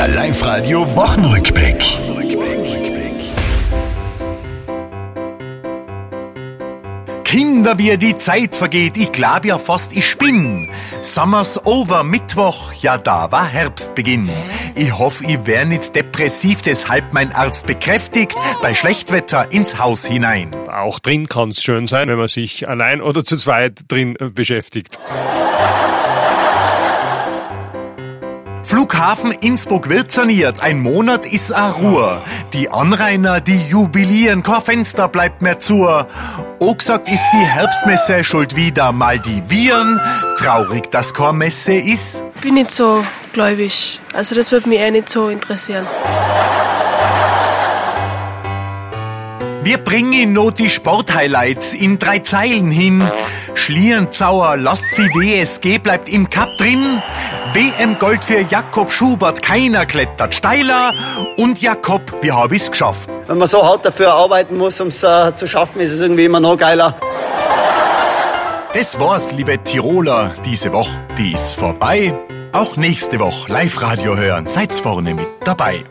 Der Live-Radio Wochenrückblick. Kinder, wie die Zeit vergeht, ich glaub ja fast, ich spinn. Summer's over, Mittwoch, ja da war Herbstbeginn. Ich hoffe, ich wär nicht depressiv, deshalb mein Arzt bekräftigt, bei Schlechtwetter ins Haus hinein. Auch drin kann's schön sein, wenn man sich allein oder zu zweit drin äh, beschäftigt. Flughafen Innsbruck wird saniert, ein Monat ist a Ruhe. Die Anrainer, die jubilieren, kein Fenster bleibt mehr zu. O gesagt ist die Herbstmesse schuld wieder mal die Viren. Traurig, dass keine Messe ist. bin nicht so gläubig. Also das würde mich eher nicht so interessieren. Wir bringen nur die Sporthighlights in drei Zeilen hin. Schlierenzauer, lasst sie WSG, bleibt im Cup drin. WM Gold für Jakob Schubert, keiner klettert steiler. Und Jakob, wie hab ich's geschafft? Wenn man so hart dafür arbeiten muss, um es äh, zu schaffen, ist es irgendwie immer noch geiler. Das war's, liebe Tiroler, diese Woche, die ist vorbei. Auch nächste Woche Live-Radio hören, seid's vorne mit dabei.